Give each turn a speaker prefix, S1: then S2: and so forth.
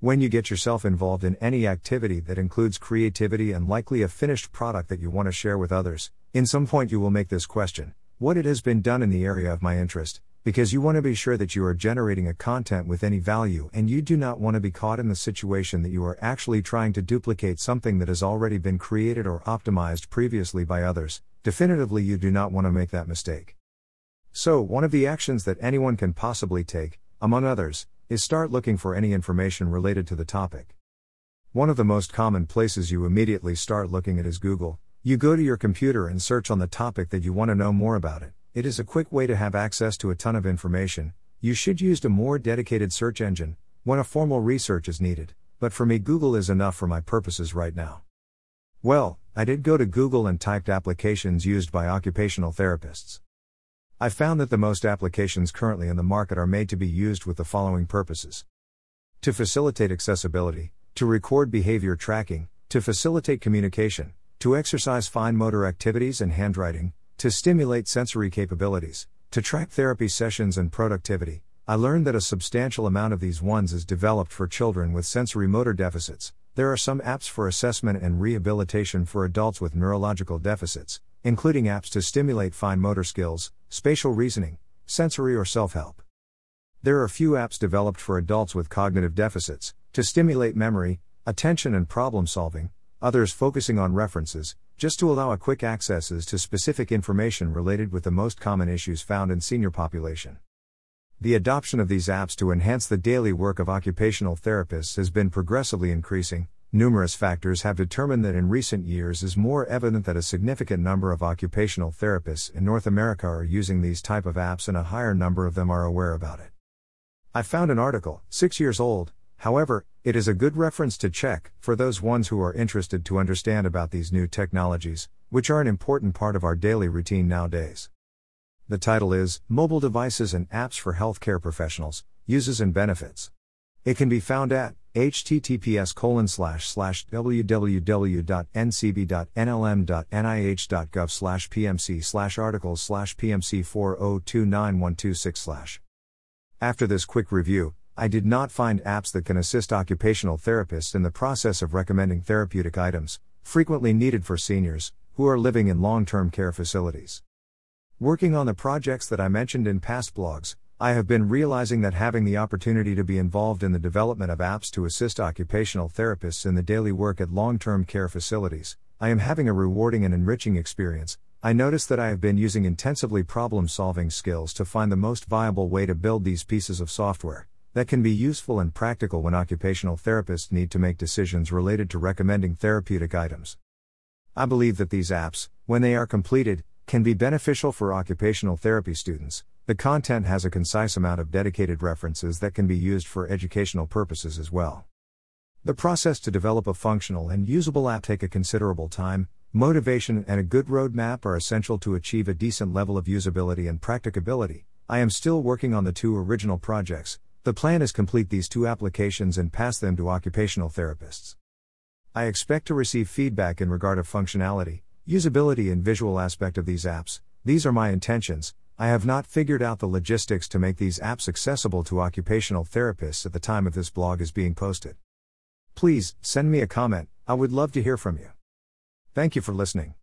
S1: When you get yourself involved in any activity that includes creativity and likely a finished product that you want to share with others, in some point you will make this question what it has been done in the area of my interest, because you want to be sure that you are generating a content with any value and you do not want to be caught in the situation that you are actually trying to duplicate something that has already been created or optimized previously by others. Definitively, you do not want to make that mistake. So, one of the actions that anyone can possibly take, among others, is start looking for any information related to the topic. One of the most common places you immediately start looking at is Google. You go to your computer and search on the topic that you want to know more about it. It is a quick way to have access to a ton of information. You should use a more dedicated search engine when a formal research is needed, but for me, Google is enough for my purposes right now. Well, I did go to Google and typed applications used by occupational therapists. I found that the most applications currently in the market are made to be used with the following purposes to facilitate accessibility, to record behavior tracking, to facilitate communication, to exercise fine motor activities and handwriting, to stimulate sensory capabilities, to track therapy sessions and productivity, I learned that a substantial amount of these ones is developed for children with sensory motor deficits. There are some apps for assessment and rehabilitation for adults with neurological deficits, including apps to stimulate fine motor skills, spatial reasoning, sensory or self help. There are few apps developed for adults with cognitive deficits, to stimulate memory, attention, and problem solving, others focusing on references, just to allow a quick accesses to specific information related with the most common issues found in senior population. The adoption of these apps to enhance the daily work of occupational therapists has been progressively increasing. Numerous factors have determined that in recent years is more evident that a significant number of occupational therapists in North America are using these type of apps and a higher number of them are aware about it. I found an article, 6 years old, However, it is a good reference to check for those ones who are interested to understand about these new technologies, which are an important part of our daily routine nowadays. The title is Mobile Devices and Apps for Healthcare Professionals Uses and Benefits. It can be found at https www.ncbi.nlm.nih.gov pmc articles pmc 402912 After this quick review, I did not find apps that can assist occupational therapists in the process of recommending therapeutic items, frequently needed for seniors, who are living in long term care facilities. Working on the projects that I mentioned in past blogs, I have been realizing that having the opportunity to be involved in the development of apps to assist occupational therapists in the daily work at long term care facilities, I am having a rewarding and enriching experience. I notice that I have been using intensively problem solving skills to find the most viable way to build these pieces of software, that can be useful and practical when occupational therapists need to make decisions related to recommending therapeutic items. I believe that these apps, when they are completed, can be beneficial for occupational therapy students. The content has a concise amount of dedicated references that can be used for educational purposes as well. The process to develop a functional and usable app take a considerable time. Motivation and a good roadmap are essential to achieve a decent level of usability and practicability. I am still working on the two original projects, the plan is complete these two applications and pass them to occupational therapists. I expect to receive feedback in regard of functionality, usability and visual aspect of these apps. These are my intentions. I have not figured out the logistics to make these apps accessible to occupational therapists at the time of this blog is being posted. Please send me a comment. I would love to hear from you. Thank you for listening.